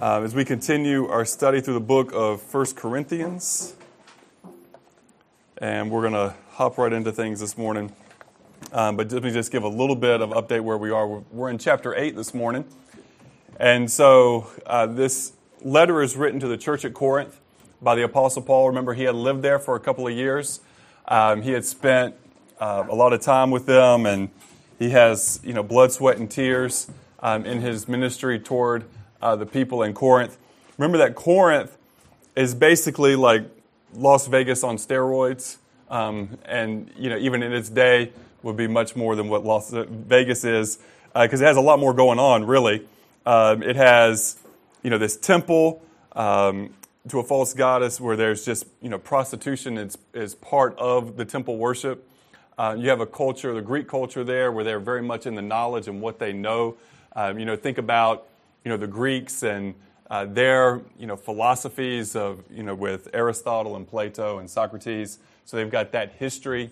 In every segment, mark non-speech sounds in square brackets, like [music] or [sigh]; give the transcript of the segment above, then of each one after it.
uh, as we continue our study through the book of First Corinthians. And we're going to hop right into things this morning. Um, but let me just give a little bit of update where we are. We're, we're in chapter 8 this morning. And so uh, this letter is written to the church at Corinth by the Apostle Paul. Remember, he had lived there for a couple of years. Um, he had spent uh, a lot of time with them, and he has, you know, blood, sweat, and tears um, in his ministry toward uh, the people in Corinth. Remember that Corinth is basically like Las Vegas on steroids, um, and you know even in its day would be much more than what Las Vegas is because uh, it has a lot more going on. Really, um, it has you know this temple um, to a false goddess where there's just you know prostitution is, is part of the temple worship. Uh, you have a culture, the Greek culture there, where they're very much in the knowledge and what they know. Um, you know, think about you know, the Greeks and uh, their, you know, philosophies of, you know, with Aristotle and Plato and Socrates. So they've got that history.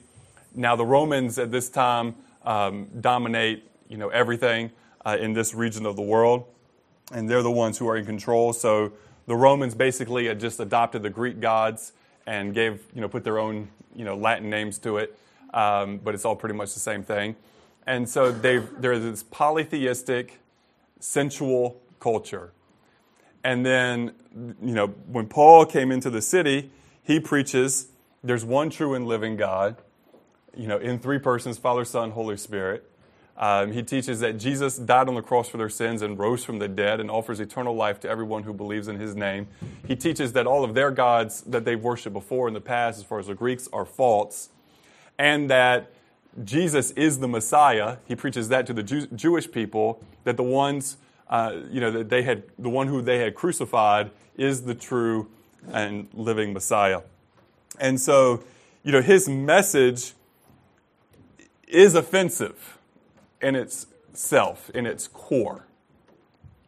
Now the Romans at this time um, dominate, you know, everything uh, in this region of the world, and they're the ones who are in control. So the Romans basically just adopted the Greek gods and gave, you know, put their own, you know, Latin names to it, um, but it's all pretty much the same thing. And so they've, they're this polytheistic, sensual culture. And then, you know, when Paul came into the city, he preaches there's one true and living God, you know, in three persons Father, Son, Holy Spirit. Um, he teaches that Jesus died on the cross for their sins and rose from the dead and offers eternal life to everyone who believes in his name. He teaches that all of their gods that they've worshiped before in the past, as far as the Greeks, are false, and that Jesus is the Messiah. He preaches that to the Jew- Jewish people, that the ones uh, you know, that they had, the one who they had crucified is the true and living Messiah. And so, you know, his message is offensive in itself, in its core.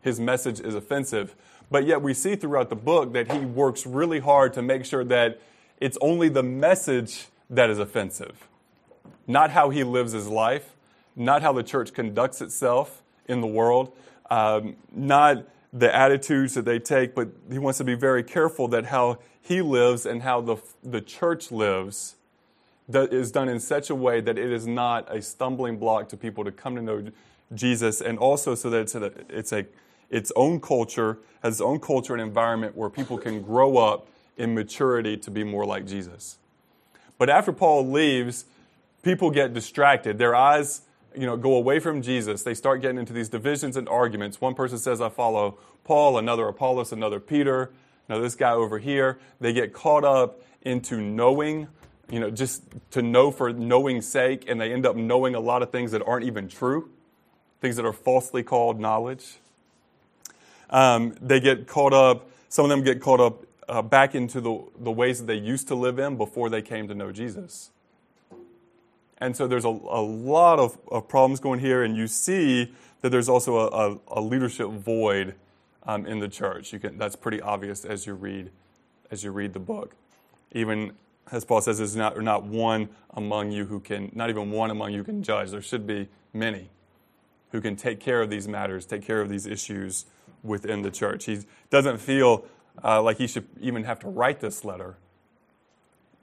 His message is offensive. But yet we see throughout the book that he works really hard to make sure that it's only the message that is offensive, not how he lives his life, not how the church conducts itself in the world, um, not the attitudes that they take, but he wants to be very careful that how he lives and how the, the church lives is done in such a way that it is not a stumbling block to people to come to know Jesus, and also so that it's a, it's a its own culture, has its own culture and environment where people can grow up in maturity to be more like Jesus. But after Paul leaves, people get distracted. Their eyes you know, go away from Jesus, they start getting into these divisions and arguments. One person says, I follow Paul, another Apollos, another Peter, now this guy over here. They get caught up into knowing, you know, just to know for knowing's sake, and they end up knowing a lot of things that aren't even true, things that are falsely called knowledge. Um, they get caught up, some of them get caught up uh, back into the, the ways that they used to live in before they came to know Jesus. And so there's a, a lot of, of, problems going here, and you see that there's also a, a, a leadership void um, in the church. Can, that's pretty obvious as you read as you read the book. Even as Paul says, there's not, not one among you who can, not even one among you can judge. There should be many who can take care of these matters, take care of these issues within the church. He doesn't feel uh, like he should even have to write this letter,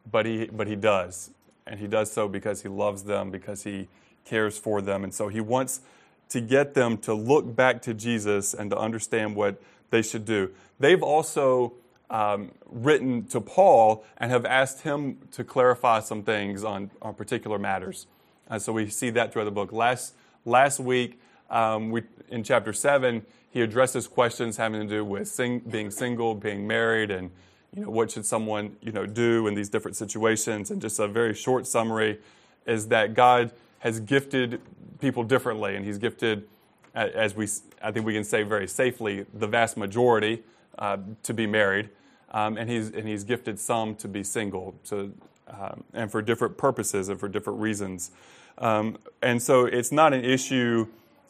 but he, but he does and he does so because he loves them, because he cares for them. And so he wants to get them to look back to Jesus and to understand what they should do. They've also um, written to Paul and have asked him to clarify some things on, on particular matters. And so we see that throughout the book. Last, last week, um, we, in chapter 7, he addresses questions having to do with sing, being single, being married, and you know, what should someone, you know, do in these different situations? And just a very short summary is that God has gifted people differently, and He's gifted, as we, I think we can say very safely, the vast majority uh, to be married, um, and He's and He's gifted some to be single, to, um, and for different purposes and for different reasons. Um, and so it's not an issue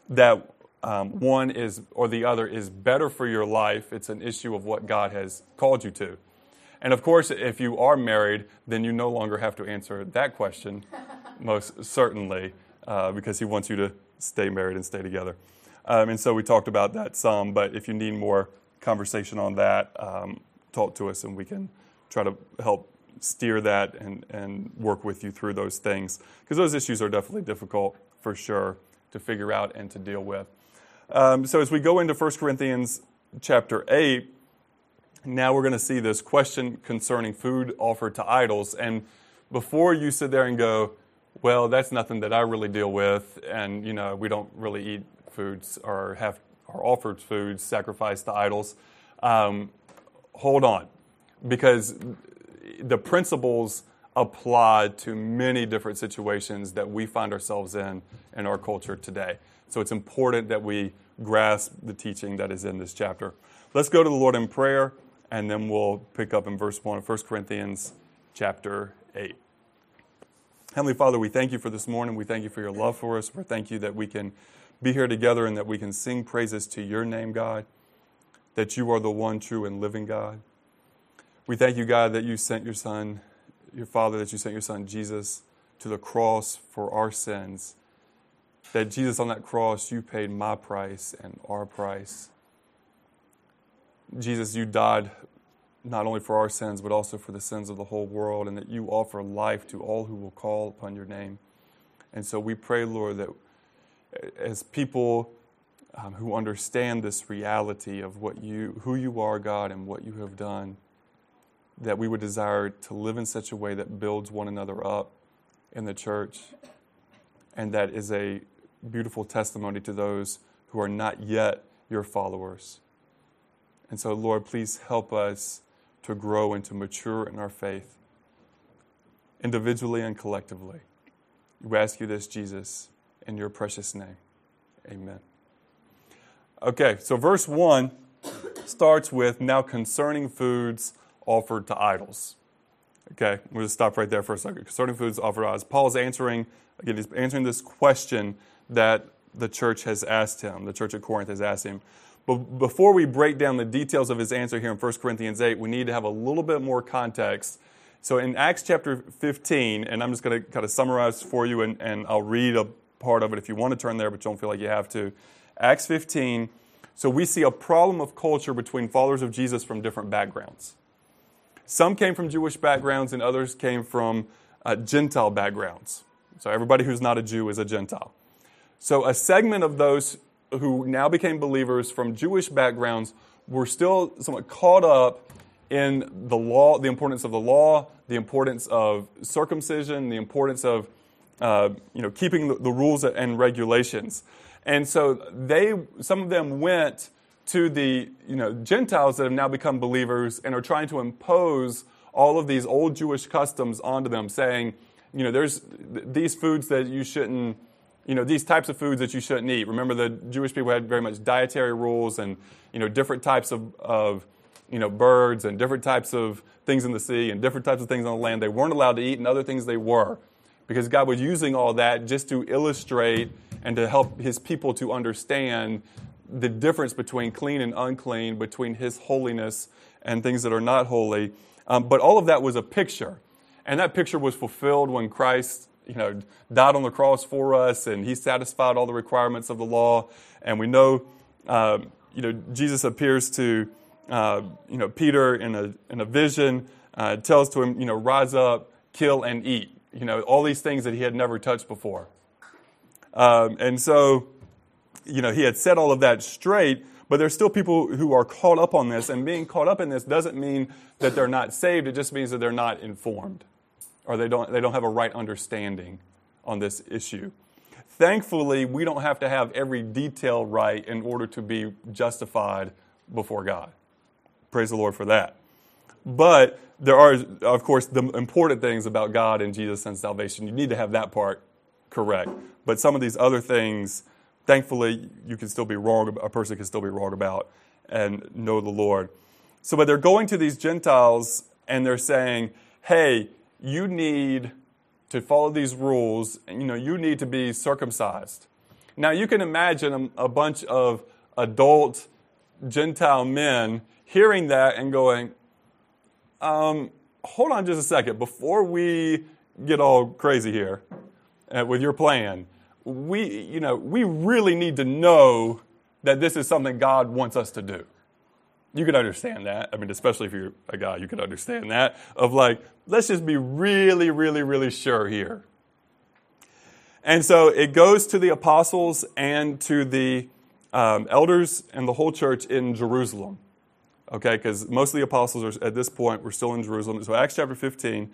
that um, one is or the other is better for your life. It's an issue of what God has called you to. And of course, if you are married, then you no longer have to answer that question, [laughs] most certainly, uh, because he wants you to stay married and stay together. Um, and so we talked about that some, but if you need more conversation on that, um, talk to us and we can try to help steer that and, and work with you through those things. Because those issues are definitely difficult for sure to figure out and to deal with. Um, so as we go into 1 Corinthians chapter 8, now we're going to see this question concerning food offered to idols. And before you sit there and go, well, that's nothing that I really deal with, and you know, we don't really eat foods or have or offered foods sacrificed to idols. Um, hold on, because the principles apply to many different situations that we find ourselves in in our culture today. So it's important that we grasp the teaching that is in this chapter. Let's go to the Lord in prayer, and then we'll pick up in verse 1 of 1 Corinthians chapter 8. Heavenly Father, we thank you for this morning. We thank you for your love for us. We thank you that we can be here together and that we can sing praises to your name, God, that you are the one true and living God. We thank you, God, that you sent your Son, your Father, that you sent your Son, Jesus, to the cross for our sins. That Jesus, on that cross, you paid my price and our price. Jesus, you died not only for our sins, but also for the sins of the whole world, and that you offer life to all who will call upon your name. And so we pray, Lord, that as people um, who understand this reality of what you, who you are, God, and what you have done, that we would desire to live in such a way that builds one another up in the church, and that is a beautiful testimony to those who are not yet your followers. And so, Lord, please help us to grow and to mature in our faith, individually and collectively. We ask you this, Jesus, in your precious name. Amen. Okay, so verse 1 starts with now concerning foods offered to idols. Okay, we'll just stop right there for a second. Concerning foods offered to idols. Paul is answering, again, he's answering this question that the church has asked him, the church at Corinth has asked him. But before we break down the details of his answer here in 1 Corinthians 8, we need to have a little bit more context. So in Acts chapter 15, and I'm just going to kind of summarize for you, and, and I'll read a part of it if you want to turn there, but don't feel like you have to. Acts 15. So we see a problem of culture between followers of Jesus from different backgrounds. Some came from Jewish backgrounds, and others came from uh, Gentile backgrounds. So everybody who's not a Jew is a Gentile. So a segment of those who now became believers from Jewish backgrounds were still somewhat caught up in the law, the importance of the law, the importance of circumcision, the importance of uh, you know keeping the, the, rules and regulations. And so they, some of them went to the you know Gentiles that have now become believers and are trying to impose all of these old Jewish customs onto them, saying, you know, there's these foods that you shouldn't you know, these types of foods that you shouldn't eat. Remember, the Jewish people had very much dietary rules and, you know, different types of, of, you know, birds and different types of things in the sea and different types of things on the land they weren't allowed to eat and other things they were. Because God was using all that just to illustrate and to help his people to understand the difference between clean and unclean, between his holiness and things that are not holy. Um, but all of that was a picture. And that picture was fulfilled when Christ you know, died on the cross for us, and he satisfied all the requirements of the law. And we know, uh, you know, Jesus appears to, uh, you know, Peter in a, in a vision, uh, tells to him, you know, rise up, kill, and eat. You know, all these things that he had never touched before. Um, and so, you know, he had set all of that straight, but there's still people who are caught up on this, and being caught up in this doesn't mean that they're not saved, it just means that they're not informed or they don't, they don't have a right understanding on this issue. Thankfully, we don't have to have every detail right in order to be justified before God. Praise the Lord for that. But there are, of course, the important things about God and Jesus and salvation. You need to have that part correct. But some of these other things, thankfully, you can still be wrong, a person can still be wrong about and know the Lord. So, but they're going to these Gentiles and they're saying, hey, you need to follow these rules, you know, you need to be circumcised. Now, you can imagine a, a bunch of adult Gentile men hearing that and going, um, hold on just a second. Before we get all crazy here uh, with your plan, we, you know, we really need to know that this is something God wants us to do. You could understand that. I mean, especially if you're a guy, you could understand that. Of like, let's just be really, really, really sure here. And so it goes to the apostles and to the um, elders and the whole church in Jerusalem. Okay, because most of the apostles are at this point were still in Jerusalem. So Acts chapter 15.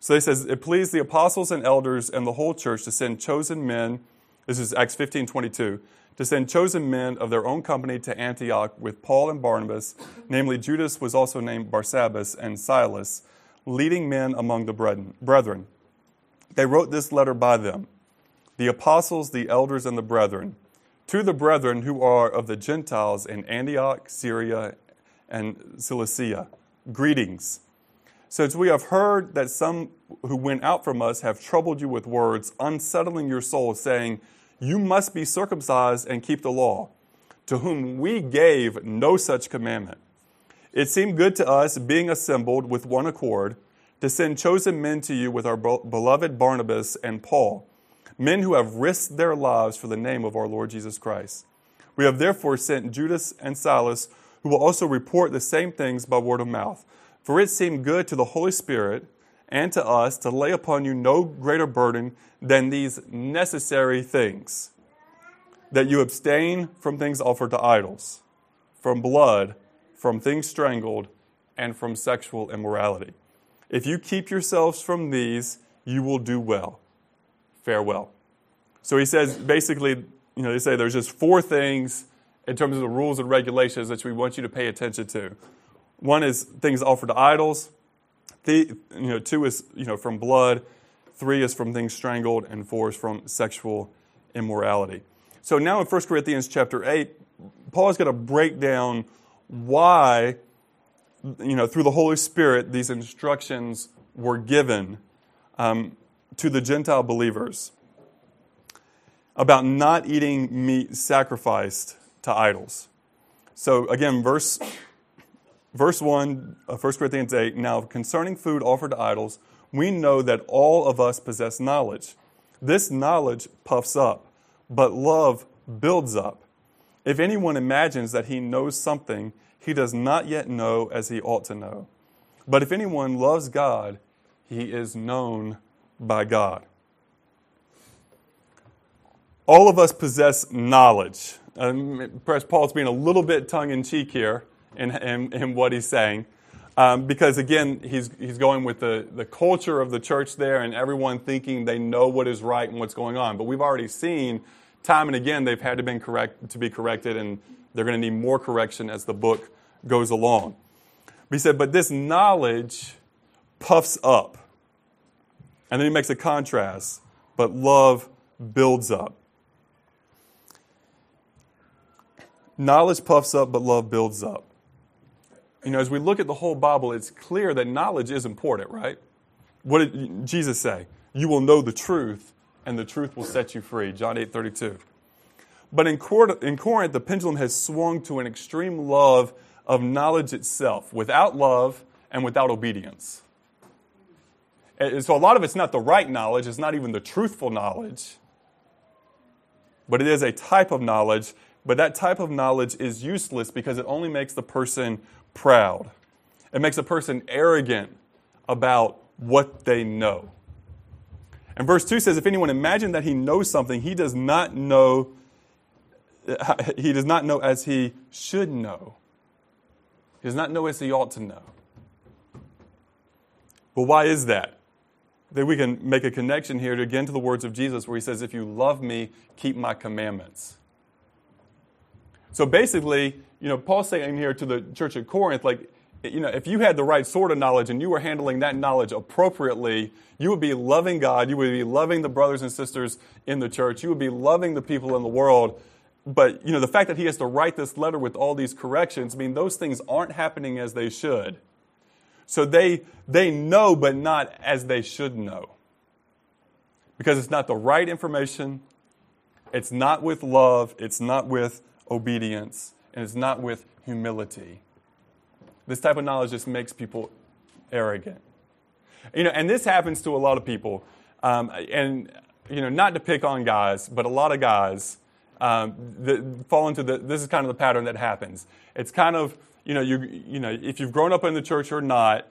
So he says, It pleased the apostles and elders and the whole church to send chosen men. This is Acts 15 22 to send chosen men of their own company to Antioch with Paul and Barnabas, namely Judas was also named Barsabbas and Silas, leading men among the brethren. They wrote this letter by them the apostles, the elders, and the brethren, to the brethren who are of the Gentiles in Antioch, Syria, and Cilicia. Greetings. Since we have heard that some who went out from us have troubled you with words, unsettling your souls, saying, You must be circumcised and keep the law, to whom we gave no such commandment. It seemed good to us, being assembled with one accord, to send chosen men to you with our beloved Barnabas and Paul men who have risked their lives for the name of our Lord Jesus Christ. We have therefore sent Judas and Silas, who will also report the same things by word of mouth. For it seemed good to the Holy Spirit and to us to lay upon you no greater burden than these necessary things that you abstain from things offered to idols, from blood, from things strangled, and from sexual immorality. If you keep yourselves from these, you will do well farewell. So he says basically, you know, they say there's just four things in terms of the rules and regulations that we want you to pay attention to. One is things offered to idols. The, you know, two is you know from blood. Three is from things strangled, and four is from sexual immorality. So now in 1 Corinthians chapter 8, Paul is going to break down why, you know, through the Holy Spirit, these instructions were given um, to the Gentile believers about not eating meat sacrificed to idols. So again, verse verse 1 of 1 Corinthians 8, now concerning food offered to idols, we know that all of us possess knowledge. This knowledge puffs up, but love builds up. If anyone imagines that he knows something, he does not yet know as he ought to know. But if anyone loves God, he is known by God. All of us possess knowledge. Um, perhaps Paul's being a little bit tongue in cheek here in, in, in, what he's saying. Um, because again, he's, he's going with the, the culture of the church there and everyone thinking they know what is right and what's going on. But we've already seen time and again they've had to, been correct, to be corrected and they're going to need more correction as the book goes along. But he said, but this knowledge puffs up. And then he makes a contrast, but love builds up. Knowledge puffs up, but love builds up. You know, as we look at the whole Bible, it's clear that knowledge is important, right? What did Jesus say? You will know the truth, and the truth will set you free. John 8 32. But in Corinth, the pendulum has swung to an extreme love of knowledge itself, without love and without obedience. And so a lot of it's not the right knowledge, it's not even the truthful knowledge, but it is a type of knowledge. But that type of knowledge is useless because it only makes the person proud. It makes a person arrogant about what they know. And verse 2 says, If anyone imagine that he knows something, he does not know, [laughs] he does not know as he should know. He does not know as he ought to know. Well, why is that? that we can make a connection here to, again to the words of Jesus where he says, If you love me, keep my commandments. So basically, you know, Paul's saying here to the church at Corinth, like, you know, if you had the right sort of knowledge and you were handling that knowledge appropriately, you would be loving God, you would be loving the brothers and sisters in the church, you would be loving the people in the world. But, you know, the fact that he has to write this letter with all these corrections, I mean, those things aren't happening as they should. So they, they know, but not as they should know. Because it's not the right information, it's not with love, it's not with obedience, and it's not with humility. This type of knowledge just makes people arrogant. You know, and this happens to a lot of people. Um, and, you know, not to pick on guys, but a lot of guys um, that fall into the, this is kind of the pattern that happens. It's kind of you know, you, you know, if you've grown up in the church or not,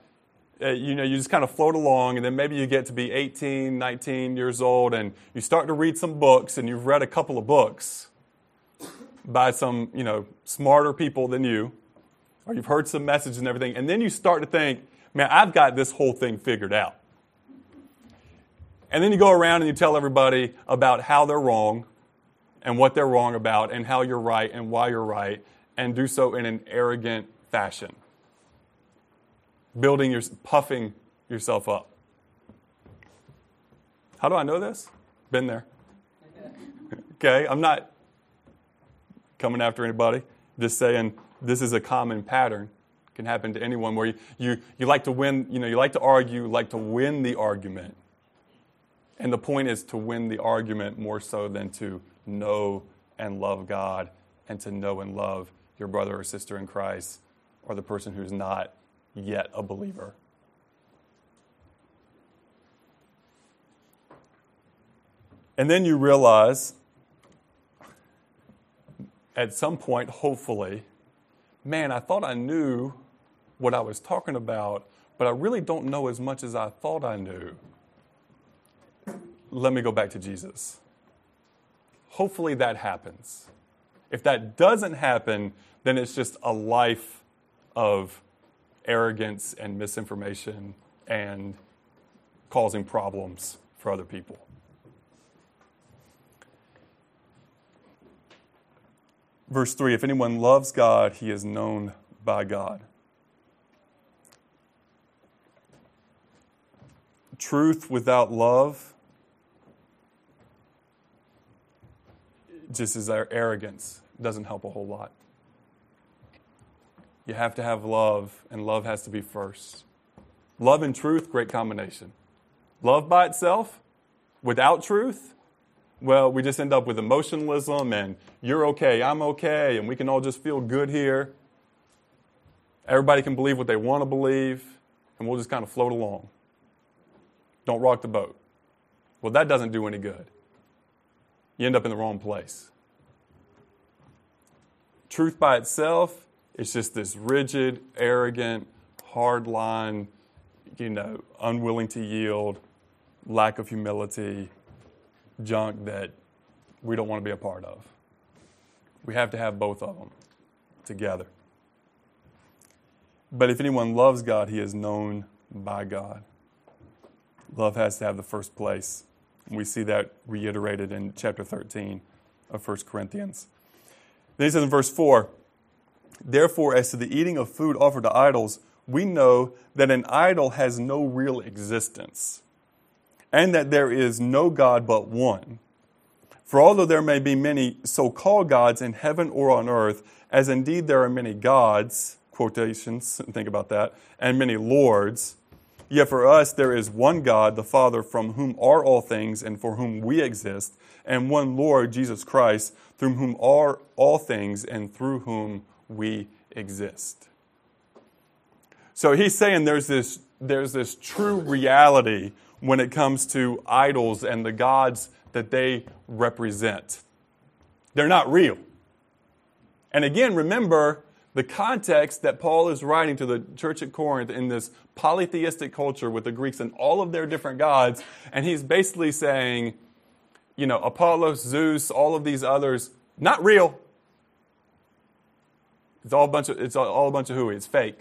uh, you know, you just kind of float along, and then maybe you get to be 18, 19 years old, and you start to read some books, and you've read a couple of books by some, you know, smarter people than you, or you've heard some messages and everything, and then you start to think, man, I've got this whole thing figured out. And then you go around and you tell everybody about how they're wrong and what they're wrong about and how you're right and why you're right, and do so in an arrogant fashion building your, puffing yourself up. How do I know this? Been there. [laughs] okay, I'm not coming after anybody, just saying this is a common pattern. Can happen to anyone where you, you, you like to win, you know, you like to argue, like to win the argument. And the point is to win the argument more so than to know and love God and to know and love your brother or sister in Christ or the person who's not yet a believer. And then you realize at some point, hopefully, man, I thought I knew what I was talking about, but I really don't know as much as I thought I knew. Let me go back to Jesus. Hopefully that happens. If that doesn't happen, then it's just a life of arrogance and misinformation and causing problems for other people. Verse 3 If anyone loves God, he is known by God. Truth without love just is our arrogance. Doesn't help a whole lot. You have to have love, and love has to be first. Love and truth, great combination. Love by itself, without truth, well, we just end up with emotionalism and you're okay, I'm okay, and we can all just feel good here. Everybody can believe what they want to believe, and we'll just kind of float along. Don't rock the boat. Well, that doesn't do any good. You end up in the wrong place. Truth by itself it's just this rigid, arrogant, hard line, you know, unwilling to yield, lack of humility, junk that we don't want to be a part of. We have to have both of them together. But if anyone loves God, he is known by God. Love has to have the first place. We see that reiterated in chapter 13 of 1 Corinthians. Then he says in verse 4 Therefore, as to the eating of food offered to idols, we know that an idol has no real existence, and that there is no God but one. For although there may be many so called gods in heaven or on earth, as indeed there are many gods, quotations, [laughs] think about that, and many lords, yet for us there is one God, the Father, from whom are all things and for whom we exist, and one Lord, Jesus Christ, through whom are all things and through whom we exist. So he's saying there's this, there's this true reality when it comes to idols and the gods that they represent. They're not real. And again, remember the context that Paul is writing to the church at Corinth in this polytheistic culture with the Greeks and all of their different gods. And he's basically saying, you know, Apollos, Zeus, all of these others, not real. It's all a bunch of, it's all a bunch of hooey. It's fake.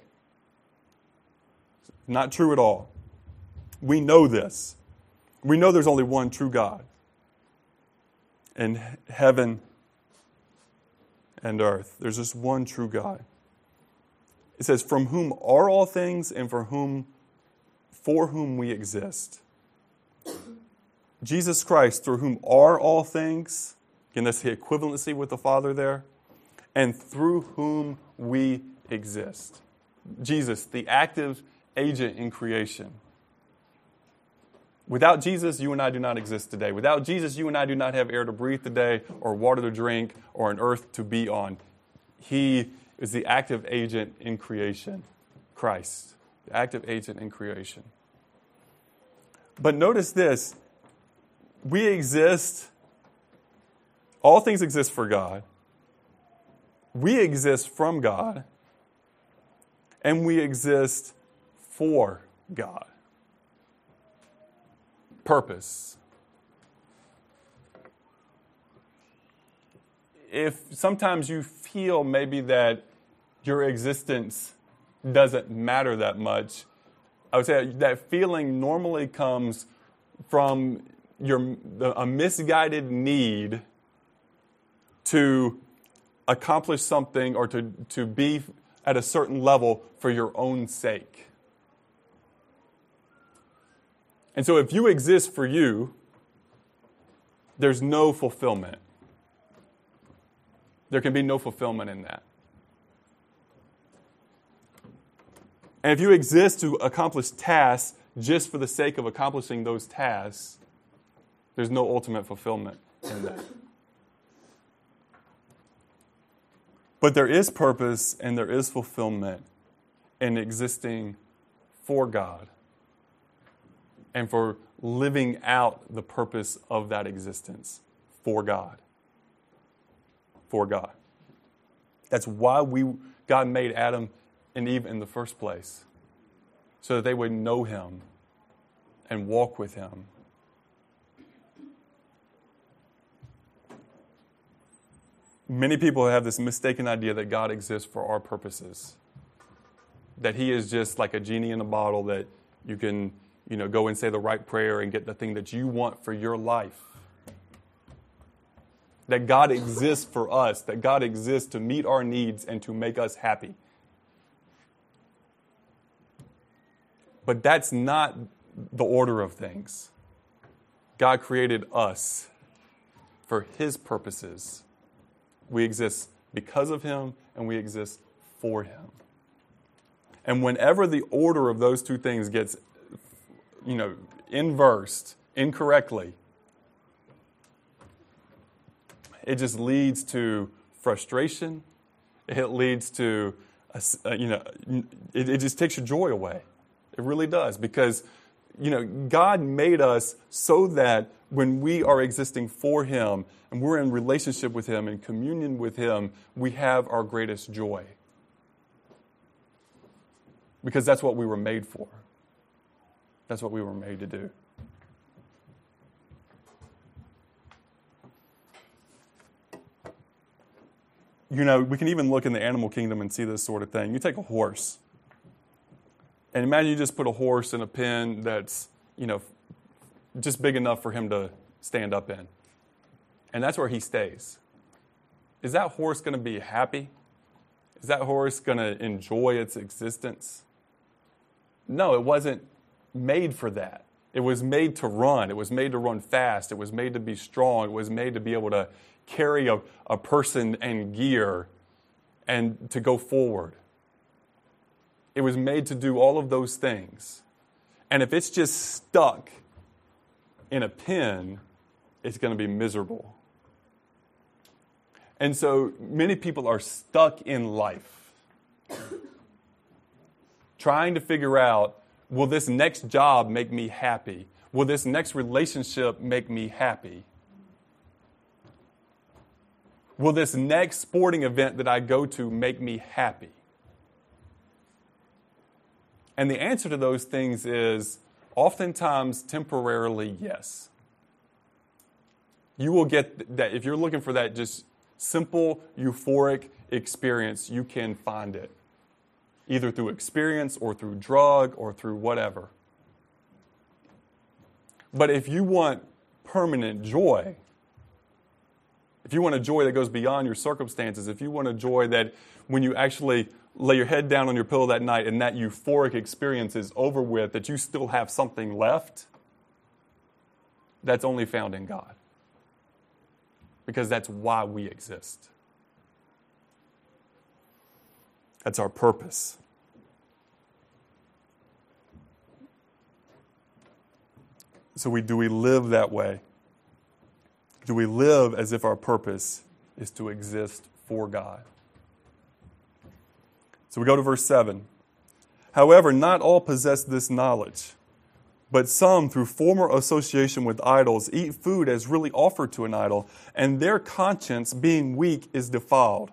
Not true at all. We know this. We know there's only one true God in heaven and earth. There's just one true God. It says, From whom are all things and for whom for whom we exist. Jesus Christ, through whom are all things. Again, that's the equivalency with the Father there and through whom we exist. Jesus, the active agent in creation. Without Jesus, you and I do not exist today. Without Jesus, you and I do not have air to breathe today, or water to drink, or an earth to be on. He is the active agent in creation, Christ, the active agent in creation. But notice this we exist, all things exist for God we exist from God, and we exist for God. Purpose. If sometimes you feel maybe that your existence doesn't matter that much, I would say that feeling normally comes from your, a misguided need to accomplish something or to, to be at a certain level for your own sake. And so if you exist for you, there's no fulfillment. There can be no fulfillment in that. And if you exist to accomplish tasks just for the sake of accomplishing those tasks, there's no ultimate fulfillment in that. But there is purpose and there is fulfillment in existing for God and for living out the purpose of that existence for God. For God. That's why we God made Adam and Eve in the first place. So that they would know him and walk with him. Many people have this mistaken idea that God exists for our purposes. That he is just like a genie in a bottle that you can, you know, go and say the right prayer and get the thing that you want for your life. That God exists for us, that God exists to meet our needs and to make us happy. But that's not the order of things. God created us for His purposes. We exist because of Him and we exist for Him. And whenever the order of those two things gets, you know, inversed incorrectly, it just leads to frustration. It leads to, a, you know, it, it just takes your joy away. It really does because you know, God made us so that when we are existing for Him and we're in relationship with Him and communion with Him, we have our greatest joy. Because that's what we were made for. That's what we were made to do. You know, we can even look in the animal kingdom and see this sort of thing. You take a horse and imagine you just put a horse in a pen that's, you know, just big enough for him to stand up in. And that's where he stays. Is that horse going to be happy? Is that horse going to enjoy its existence? No, it wasn't made for that. It was made to run. It was made to run fast. It was made to be strong. It was made to be able to carry a, a person and gear and to go forward. It was made to do all of those things. And if it's just stuck in a pen, it's going to be miserable. And so many people are stuck in life, trying to figure out will this next job make me happy? Will this next relationship make me happy? Will this next sporting event that I go to make me happy? And the answer to those things is oftentimes temporarily yes. You will get that if you're looking for that just simple euphoric experience, you can find it either through experience or through drug or through whatever. But if you want permanent joy, if you want a joy that goes beyond your circumstances, if you want a joy that when you actually lay your head down on your pillow that night and that euphoric experience is over with, that you still have something left, that's only found in God. Because that's why we exist. That's our purpose. So we do we live that way? Do we live as if our purpose is to exist for God? So we go to verse 7. However, not all possess this knowledge, but some, through former association with idols, eat food as really offered to an idol, and their conscience, being weak, is defiled.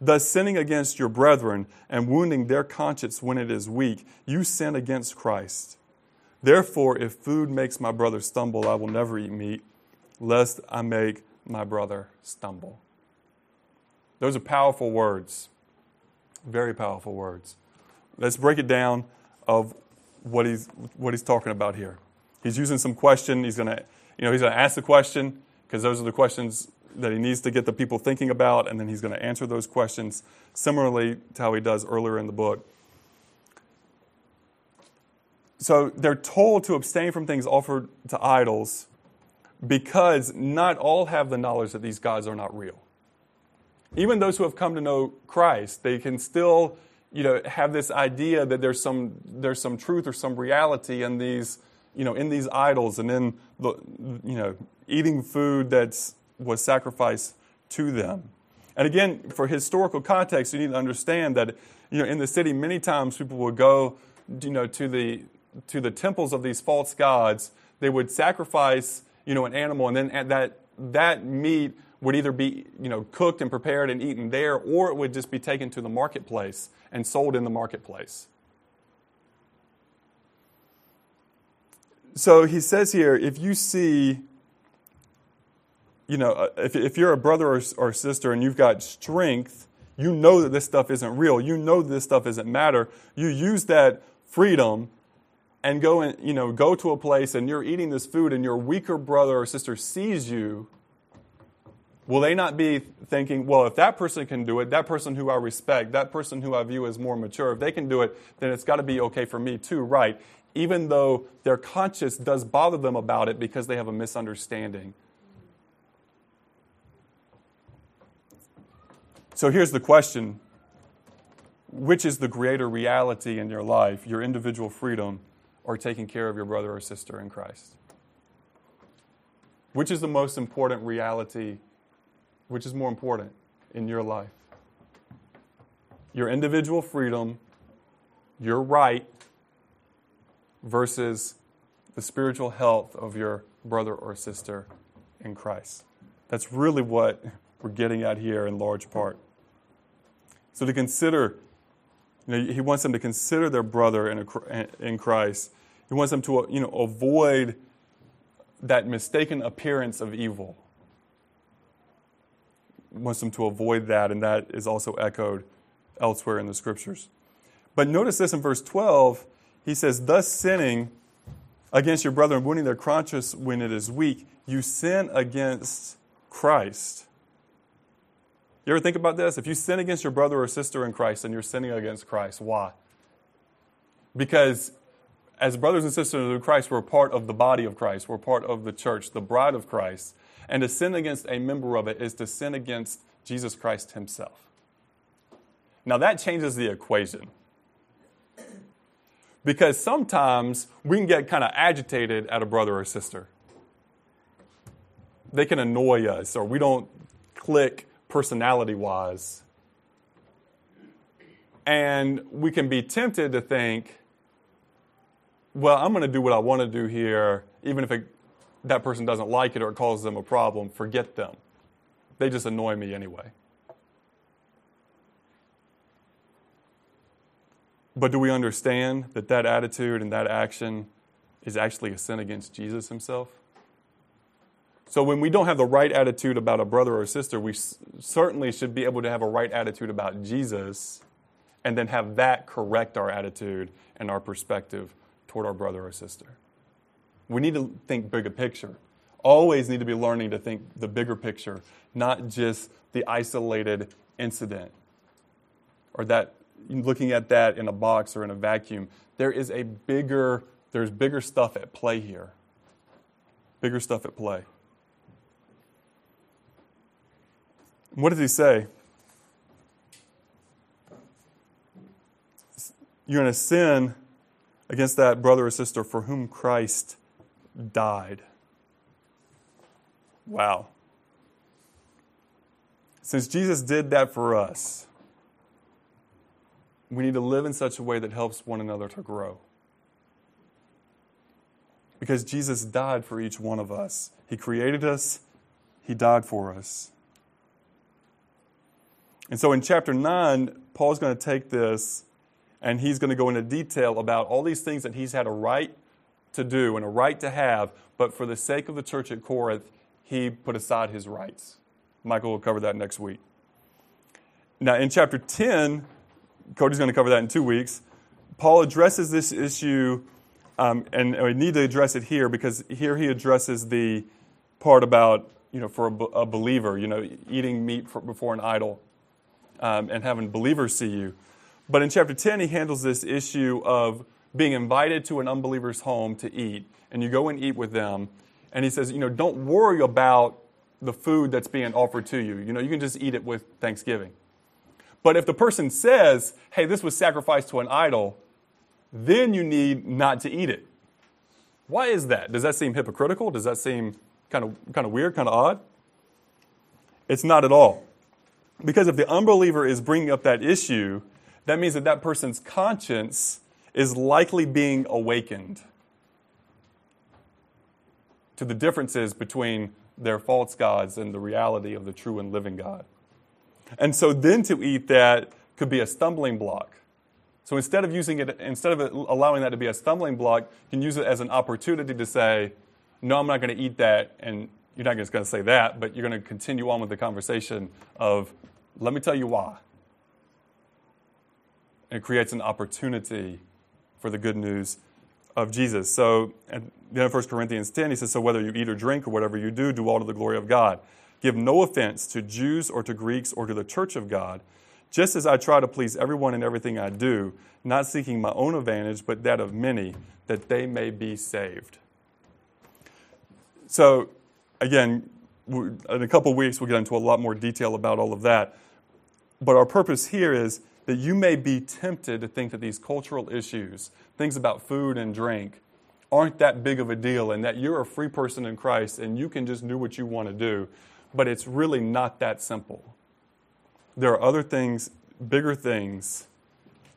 Thus, sinning against your brethren and wounding their conscience when it is weak, you sin against Christ. Therefore, if food makes my brother stumble, I will never eat meat, lest I make my brother stumble. Those are powerful words. Very powerful words. Let's break it down of what he's, what he's talking about here. He's using some question. He's going to, you know, he's going to ask the question because those are the questions that he needs to get the people thinking about, and then he's going to answer those questions similarly to how he does earlier in the book. So they're told to abstain from things offered to idols because not all have the knowledge that these gods are not real. Even those who have come to know Christ, they can still, you know, have this idea that there's some there's some truth or some reality in these, you know, in these idols and in the, you know, eating food that's was sacrificed to them. And again, for historical context, you need to understand that you know in the city many times people would go you know to the to the temples of these false gods. They would sacrifice you know an animal, and then that that meat would either be you know cooked and prepared and eaten there, or it would just be taken to the marketplace and sold in the marketplace. So he says here, if you see you know, uh, if, if you're a brother or, or sister and you've got strength, you know that this stuff isn't real. You know that this stuff isn't matter. You use that freedom and go and you know go to a place and you're eating this food and your weaker brother or sister sees you will they not be thinking well if that person can do it that person who i respect that person who i view as more mature if they can do it then it's got to be okay for me too right even though their conscience does bother them about it because they have a misunderstanding So here's the question Which is the greater reality in your life, your individual freedom, or taking care of your brother or sister in Christ? Which is the most important reality? Which is more important in your life? Your individual freedom, your right, versus the spiritual health of your brother or sister in Christ. That's really what we're getting at here in large part. So to consider, you know, he wants them to consider their brother in, a, in Christ. He wants them to, you know, avoid that mistaken appearance of evil. He wants them to avoid that, and that is also echoed elsewhere in the scriptures. But notice this in verse 12. He says, Thus sinning against your brother and wounding their conscience when it is weak, you sin against Christ. You ever think about this? If you sin against your brother or sister in Christ, then you're sinning against Christ. Why? Because as brothers and sisters in Christ, we're part of the body of Christ. We're part of the church, the bride of Christ. And to sin against a member of it is to sin against Jesus Christ himself. Now that changes the equation. Because sometimes we can get kind of agitated at a brother or sister. They can annoy us, or we don't click personality wise. And we can be tempted to think, well, I'm going to do what I want to do here, even if it, that person doesn't like it or it causes them a problem. Forget them. They just annoy me anyway. But do we understand that that attitude and that action is actually a sin against Jesus himself? So when we don't have the right attitude about a brother or sister, we certainly should be able to have a right attitude about Jesus and then have that correct our attitude and our perspective toward our brother or sister. We need to think bigger picture. Always need to be learning to think the bigger picture, not just the isolated incident or that looking at that in a box or in a vacuum. There is a bigger, there's bigger stuff at play here. Bigger stuff at play. What does he say? You're going to sin against that brother or sister for whom Christ died. Wow. Since Jesus did that for us, we need to live in such a way that helps one another to grow. Because Jesus died for each one of us. He created us, He died for us. And so in chapter 9, Paul's going to take this and he's going to go into detail about all these things that he's had a right to do and a right to have, but for the sake of the church at Corinth, he put aside his rights. Michael will cover that next week. Now, in chapter 10, Cody's going to cover that in two weeks. Paul addresses this issue, um, and we need to address it here because here he addresses the part about, you know, for a, a believer, you know, eating meat for, before an idol um, and having believers see you. But in chapter 10, he handles this issue of being invited to an unbeliever's home to eat, and you go and eat with them. And he says, you know, don't worry about the food that's being offered to you. You know, you can just eat it with Thanksgiving. But if the person says, hey, this was sacrificed to an idol, then you need not to eat it. Why is that? Does that seem hypocritical? Does that seem kind of, kind of weird, kind of odd? It's not at all. Because if the unbeliever is bringing up that issue, that means that that person's conscience is likely being awakened to the differences between their false gods and the reality of the true and living God. And so then to eat that could be a stumbling block. So instead of using it, instead of allowing that to be a stumbling block, you can use it as an opportunity to say, no, I'm not going to eat that. And you're not just going to say that, but you're going to continue on with the conversation of, let me tell you why. It creates an opportunity for the good news of Jesus. So, of 1 Corinthians 10, he says, So whether you eat or drink or whatever you do, do all to the glory of God. Give no offense to Jews or to Greeks or to the church of God, just as I try to please everyone in everything I do, not seeking my own advantage, but that of many, that they may be saved. So, again, in a couple weeks, we'll get into a lot more detail about all of that. But our purpose here is that you may be tempted to think that these cultural issues, things about food and drink, aren't that big of a deal and that you're a free person in Christ and you can just do what you want to do. But it's really not that simple. There are other things, bigger things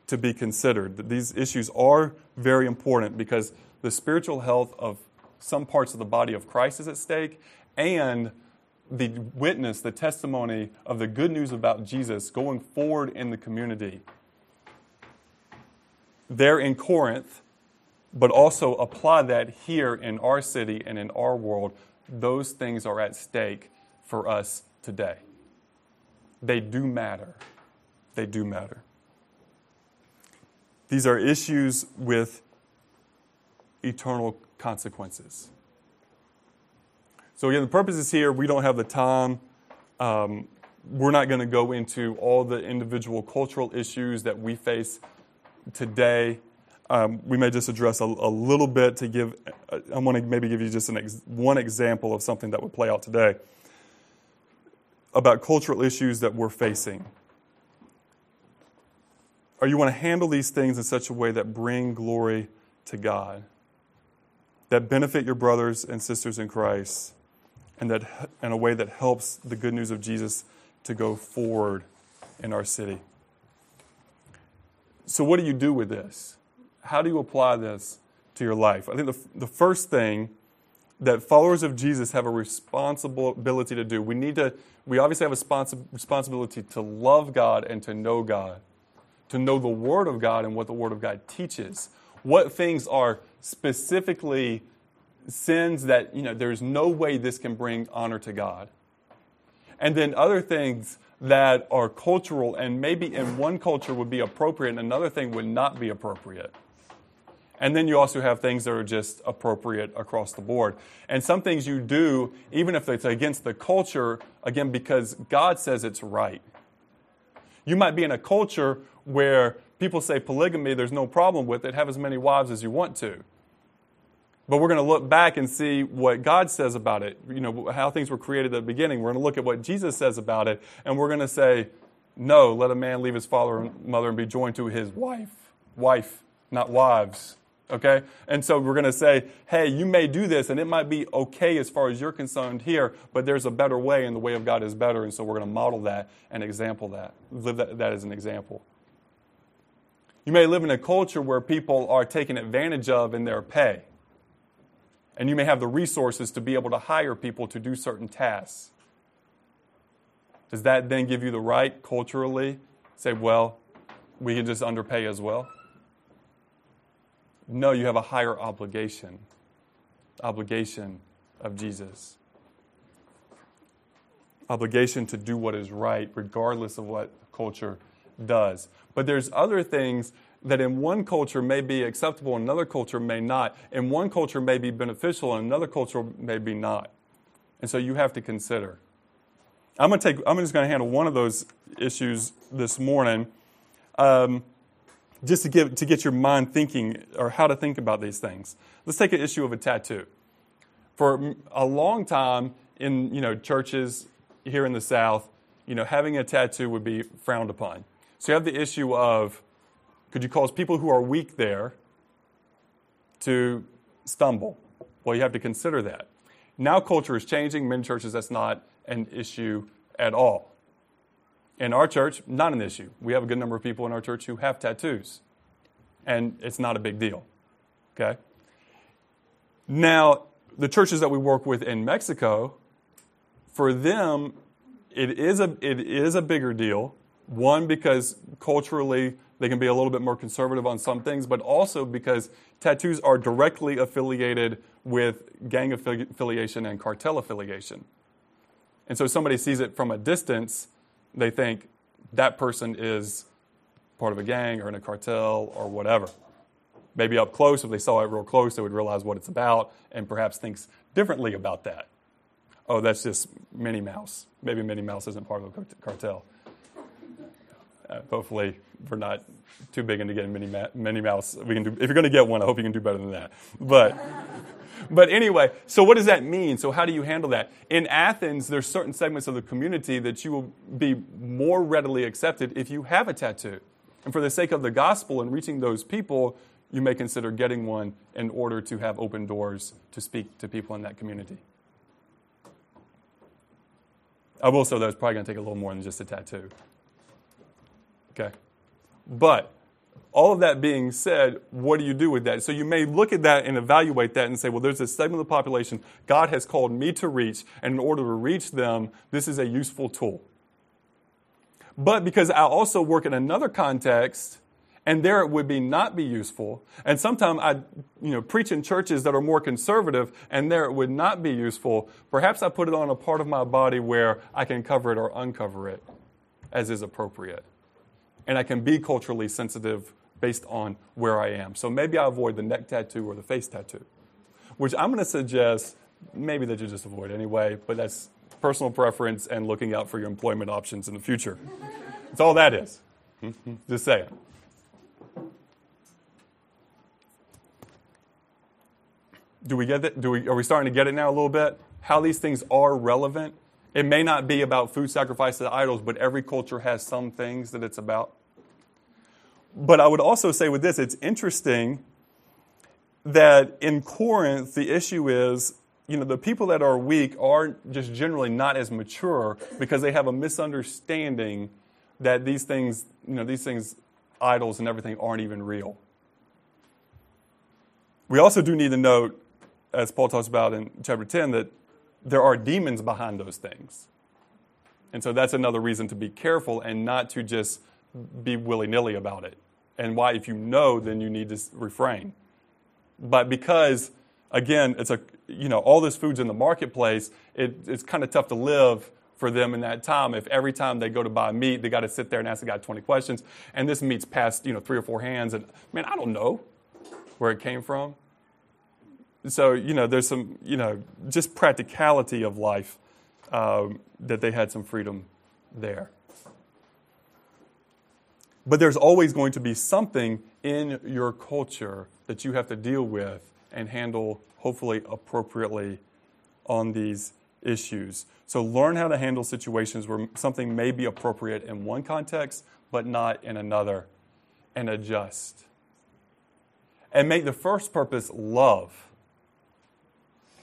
to be considered. These issues are very important because the spiritual health of some parts of the body of Christ is at stake and the witness, the testimony of the good news about Jesus going forward in the community. There in Corinth, but also apply that here in our city and in our world. Those things are at stake for us today. They do matter. They do matter. These are issues with eternal consequences. So, again, the purpose is here. We don't have the time. Um, we're not going to go into all the individual cultural issues that we face today. Um, we may just address a, a little bit to give, I want to maybe give you just an ex, one example of something that would play out today about cultural issues that we're facing. Or you want to handle these things in such a way that bring glory to God, that benefit your brothers and sisters in Christ, and that in a way that helps the good news of Jesus to go forward in our city. So, what do you do with this? How do you apply this to your life? I think the, the first thing that followers of Jesus have a responsibility to do, we need to, we obviously have a responsi- responsibility to love God and to know God, to know the Word of God and what the Word of God teaches. What things are specifically sins that, you know, there's no way this can bring honor to God. And then other things that are cultural and maybe in one culture would be appropriate and another thing would not be appropriate. And then you also have things that are just appropriate across the board. And some things you do, even if it's against the culture, again, because God says it's right. You might be in a culture where people say polygamy, there's no problem with it, have as many wives as you want to. But we're going to look back and see what God says about it, you know, how things were created at the beginning. We're going to look at what Jesus says about it, and we're going to say, no, let a man leave his father and mother and be joined to his wife. Wife, not wives. Okay? And so we're going to say, hey, you may do this, and it might be okay as far as you're concerned here, but there's a better way, and the way of God is better. And so we're going to model that and example that, live that, that as an example. You may live in a culture where people are taken advantage of in their pay. And you may have the resources to be able to hire people to do certain tasks. Does that then give you the right culturally? Say, well, we can just underpay as well? No, you have a higher obligation. Obligation of Jesus. Obligation to do what is right, regardless of what culture does. But there's other things that in one culture may be acceptable, another culture may not. In one culture may be beneficial, in another culture may be not. And so you have to consider. I'm going to take. I'm just going to handle one of those issues this morning, um, just to give to get your mind thinking or how to think about these things. Let's take an issue of a tattoo. For a long time in you know churches here in the South, you know having a tattoo would be frowned upon. So you have the issue of could you cause people who are weak there to stumble? Well, you have to consider that. Now culture is changing. Many churches that's not an issue at all. In our church, not an issue. We have a good number of people in our church who have tattoos, and it's not a big deal. Okay? Now, the churches that we work with in Mexico, for them, it is a, it is a bigger deal. One, because culturally they can be a little bit more conservative on some things, but also because tattoos are directly affiliated with gang affiliation and cartel affiliation. And so somebody sees it from a distance, they think that person is part of a gang or in a cartel or whatever. Maybe up close, if they saw it real close, they would realize what it's about and perhaps thinks differently about that. Oh, that's just Minnie Mouse. Maybe Minnie Mouse isn't part of a cartel. Uh, hopefully, we're not too big into getting Minnie, Ma- Minnie Mouse. We can do, if you're going to get one, I hope you can do better than that. But but anyway, so what does that mean? So how do you handle that? In Athens, there's certain segments of the community that you will be more readily accepted if you have a tattoo. And for the sake of the gospel and reaching those people, you may consider getting one in order to have open doors to speak to people in that community. I will say that it's probably going to take a little more than just a tattoo. Okay? But all of that being said, what do you do with that? So you may look at that and evaluate that and say, well, there's a segment of the population God has called me to reach, and in order to reach them, this is a useful tool. But because I also work in another context, and there it would be not be useful. And sometimes I, you know, preach in churches that are more conservative, and there it would not be useful. Perhaps I put it on a part of my body where I can cover it or uncover it as is appropriate. And I can be culturally sensitive based on where I am. So maybe I avoid the neck tattoo or the face tattoo, which I'm going to suggest maybe that you just avoid anyway, but that's personal preference and looking out for your employment options in the future. That's all that is. [laughs] Just saying. Do we get it? Do we, are we starting to get it now a little bit? How these things are relevant. It may not be about food sacrifice to idols, but every culture has some things that it's about. But I would also say with this, it's interesting that in Corinth, the issue is, you know, the people that are weak are just generally not as mature because they have a misunderstanding that these things, you know, these things, idols and everything, aren't even real. We also do need to note, as Paul talks about in chapter 10, that there are demons behind those things. And so that's another reason to be careful and not to just be willy nilly about it and why, if you know, then you need to refrain. But because, again, it's a, you know, all this food's in the marketplace, it, it's kind of tough to live for them in that time if every time they go to buy meat, they got to sit there and ask the guy 20 questions. And this meat's past, you know, three or four hands. And, man, I don't know where it came from. So, you know, there's some, you know, just practicality of life um, that they had some freedom there. But there's always going to be something in your culture that you have to deal with and handle, hopefully, appropriately on these issues. So learn how to handle situations where something may be appropriate in one context, but not in another, and adjust. and make the first purpose love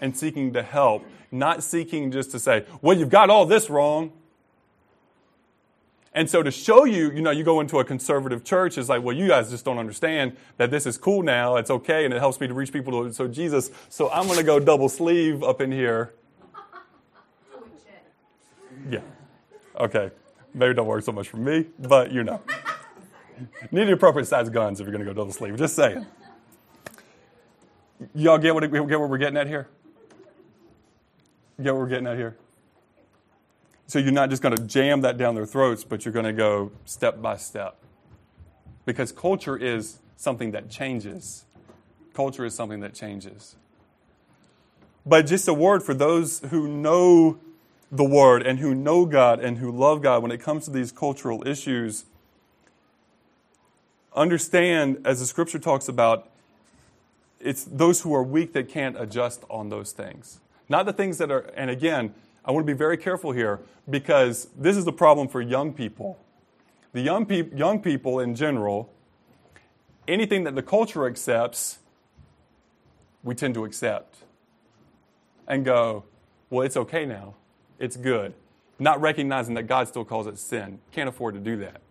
and seeking to help, not seeking just to say, well, you've got all this wrong. And so to show you, you know, you go into a conservative church, it's like, well, you guys just don't understand that this is cool now, it's okay, and it helps me to reach people to so Jesus. So I'm going to go double sleeve up in here. [laughs] Yeah. Okay. Maybe don't work so much for me, but you know. Need the appropriate size guns if you're going to go double sleeve. Just saying. Y'all get what, get what we're getting at here? Get what we're getting at here? So you're not just going to jam that down their throats, but you're going to go step by step. Because culture is something that changes. Culture is something that changes. But just a word for those who know the Word and who know God and who love God when it comes to these cultural issues. Understand, as the scripture talks about, it's those who are weak that can't adjust on those things. Not the things that are, and again, I want to be very careful here because this is the problem for young people. The young, pe- young people in general, anything that the culture accepts, we tend to accept and go, well, it's okay now. It's good. Not recognizing that God still calls it sin. Can't afford to do that.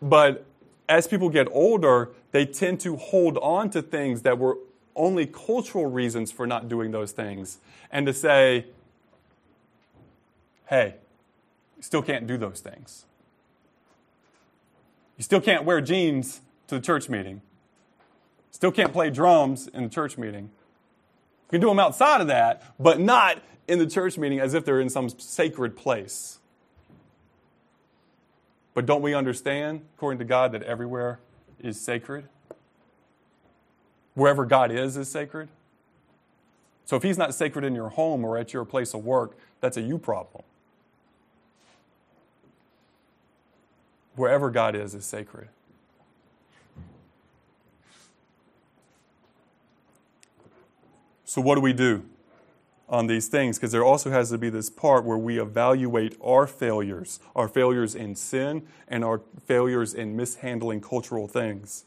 But as people get older, they tend to hold on to things that were only cultural reasons for not doing those things and to say, hey, you still can't do those things. You still can't wear jeans to the church meeting. Still can't play drums in the church meeting. You can do them outside of that, but not in the church meeting as if they're in some sacred place. But don't we understand, according to God, that everywhere is sacred? Wherever God is, is sacred. So if He's not sacred in your home or at your place of work, that's a you problem. Wherever God is, is sacred. So, what do we do? on these things because there also has to be this part where we evaluate our failures, our failures in sin and our failures in mishandling cultural things.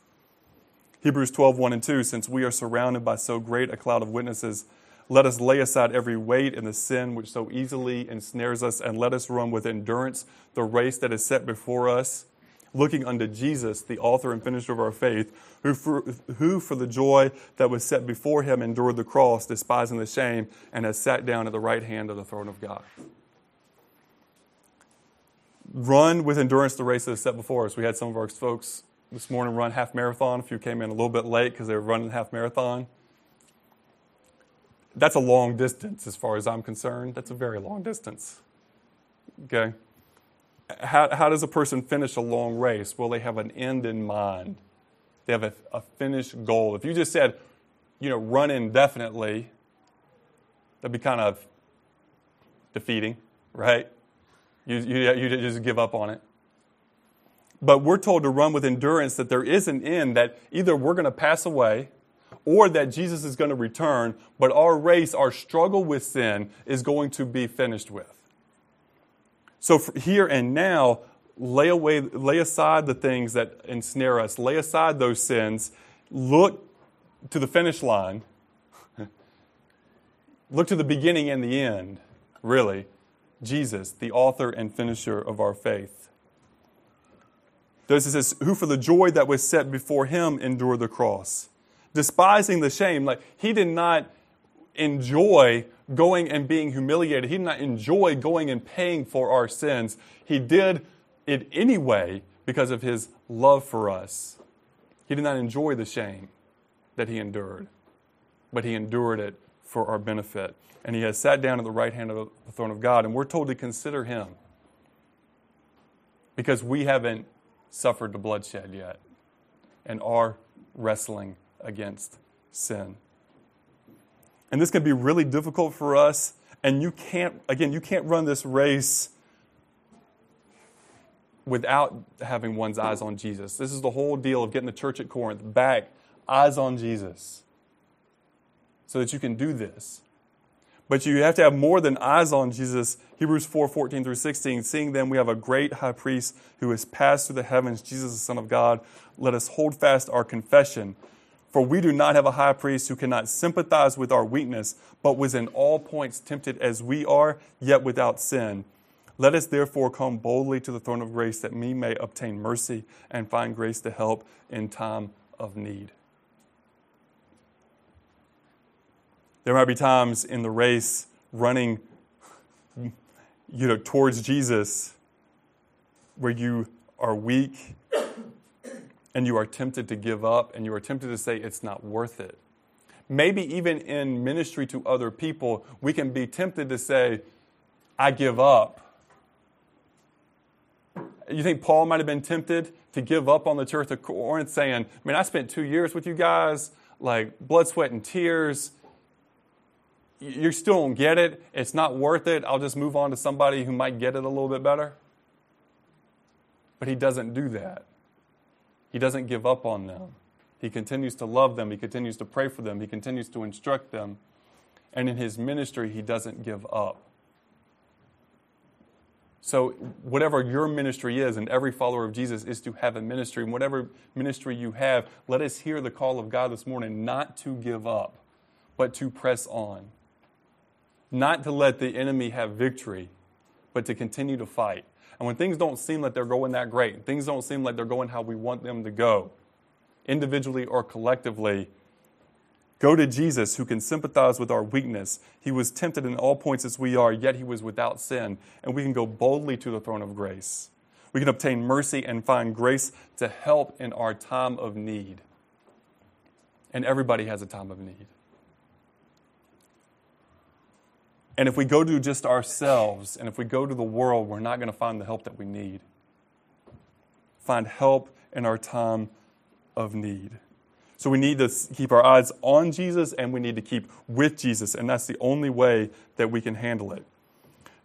Hebrews 12, 1 and 2, since we are surrounded by so great a cloud of witnesses, let us lay aside every weight and the sin which so easily ensnares us, and let us run with endurance the race that is set before us looking unto Jesus, the author and finisher of our faith, who for, who for the joy that was set before him endured the cross, despising the shame, and has sat down at the right hand of the throne of God. Run with endurance the race that is set before us. We had some of our folks this morning run half marathon. A few came in a little bit late because they were running half marathon. That's a long distance as far as I'm concerned. That's a very long distance. Okay? how, how does a person finish a long race? Well, they have an end in mind. They have a, a finished goal. If you just said, you know, run indefinitely, that'd be kind of defeating, right? You, you, you just give up on it. But we're told to run with endurance that there is an end, that either we're going to pass away or that Jesus is going to return, but our race, our struggle with sin, is going to be finished with. So here and now, lay away, lay aside the things that ensnare us. Lay aside those sins. Look to the finish line. [laughs] Look to the beginning and the end, really. Jesus, the author and finisher of our faith. This says, who for the joy that was set before him endured the cross, despising the shame. Like he did not enjoy going and being humiliated. He did not enjoy going and paying for our sins. He did it anyway because of his love for us. He did not enjoy the shame that he endured, but he endured it for our benefit. And he has sat down at the right hand of the throne of God, and we're told to consider him because we haven't suffered the bloodshed yet and are wrestling against sin. And this can be really difficult for us. And you can't, again, you can't run this race without having one's eyes on Jesus. This is the whole deal of getting the church at Corinth back, eyes on Jesus, so that you can do this. But you have to have more than eyes on Jesus. Hebrews 4 14 through 16. Seeing then we have a great high priest who has passed through the heavens, Jesus, the Son of God. Let us hold fast our confession. For we do not have a high priest who cannot sympathize with our weakness, but was in all points tempted as we are, yet without sin. Let us therefore come boldly to the throne of grace that we may obtain mercy and find grace to help in time of need. There might be times in the race running you know towards Jesus where you are weak and you are tempted to give up and you are tempted to say it's not worth it. Maybe even in ministry to other people, we can be tempted to say, I give up. You think Paul might have been tempted to give up on the church of Corinth, saying, Man, I spent two years with you guys, like blood, sweat, and tears you still don't get it, it's not worth it, I'll just move on to somebody who might get it a little bit better. But he doesn't do that. He doesn't give up on them. He continues to love them, he continues to pray for them, he continues to instruct them. And in his ministry, he doesn't give up. So, whatever your ministry is, and every follower of Jesus is to have a ministry, and whatever ministry you have, let us hear the call of God this morning not to give up, but to press on not to let the enemy have victory, but to continue to fight. And when things don't seem like they're going that great, things don't seem like they're going how we want them to go, individually or collectively, go to Jesus who can sympathize with our weakness. He was tempted in all points as we are, yet he was without sin. And we can go boldly to the throne of grace. We can obtain mercy and find grace to help in our time of need. And everybody has a time of need. And if we go to just ourselves and if we go to the world, we're not going to find the help that we need. Find help in our time of need. So we need to keep our eyes on Jesus and we need to keep with Jesus. And that's the only way that we can handle it.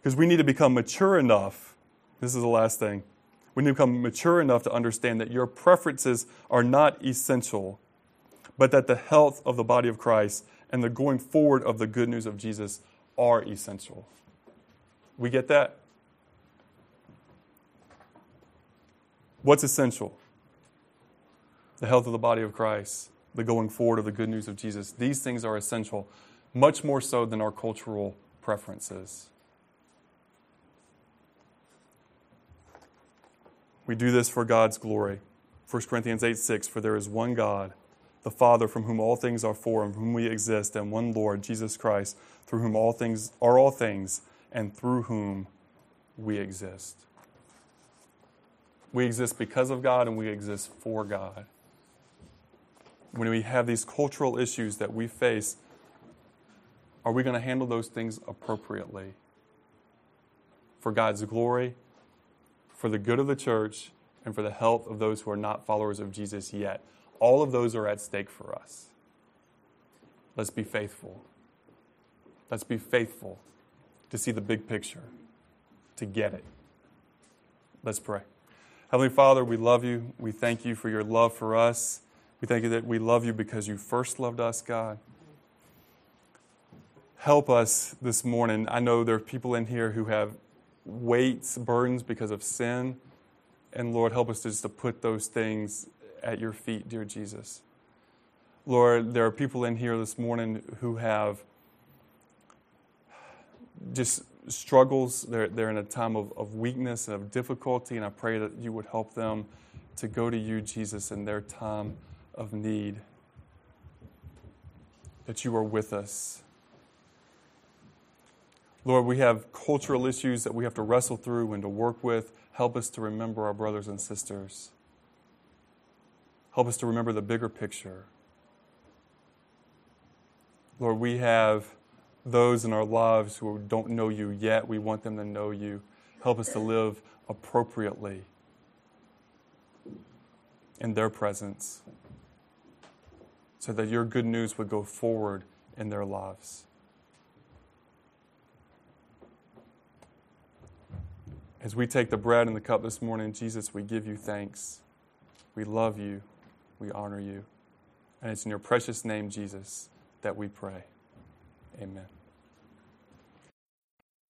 Because we need to become mature enough. This is the last thing. We need to become mature enough to understand that your preferences are not essential, but that the health of the body of Christ and the going forward of the good news of Jesus are essential. We get that? What's essential? The health of the body of Christ, the going forward of the good news of Jesus. These things are essential, much more so than our cultural preferences. We do this for God's glory. 1 Corinthians 8 6 For there is one God the Father from whom all things are for and from whom we exist, and one Lord, Jesus Christ, through whom all things are all things, and through whom we exist. We exist because of God and we exist for God. When we have these cultural issues that we face, are we going to handle those things appropriately? For God's glory, for the good of the church, and for the health of those who are not followers of Jesus yet. All of those are at stake for us. Let's be faithful. Let's be faithful to see the big picture, to get it. Let's pray. Heavenly Father, we love you. We thank you for your love for us. We thank you that we love you because you first loved us, God. Help us this morning. I know there are people in here who have weights, burdens because of sin. And Lord, help us just to put those things at your feet, dear Jesus. Lord, there are people in here this morning who have just struggles. They're, they're in a time of, of weakness and of difficulty, and I pray that you would help them to go to you, Jesus, in their time of need. That you are with us. Lord, we have cultural issues that we have to wrestle through and to work with. Help us to remember our brothers and sisters. Help us to remember the bigger picture. Lord, we have those in our lives who don't know you yet. We want them to know you. Help us to live appropriately in their presence so that your good news would go forward in their lives. As we take the bread and the cup this morning, Jesus, we give you thanks. We love you. We honor you. And it's in your precious name, Jesus, that we pray. Amen.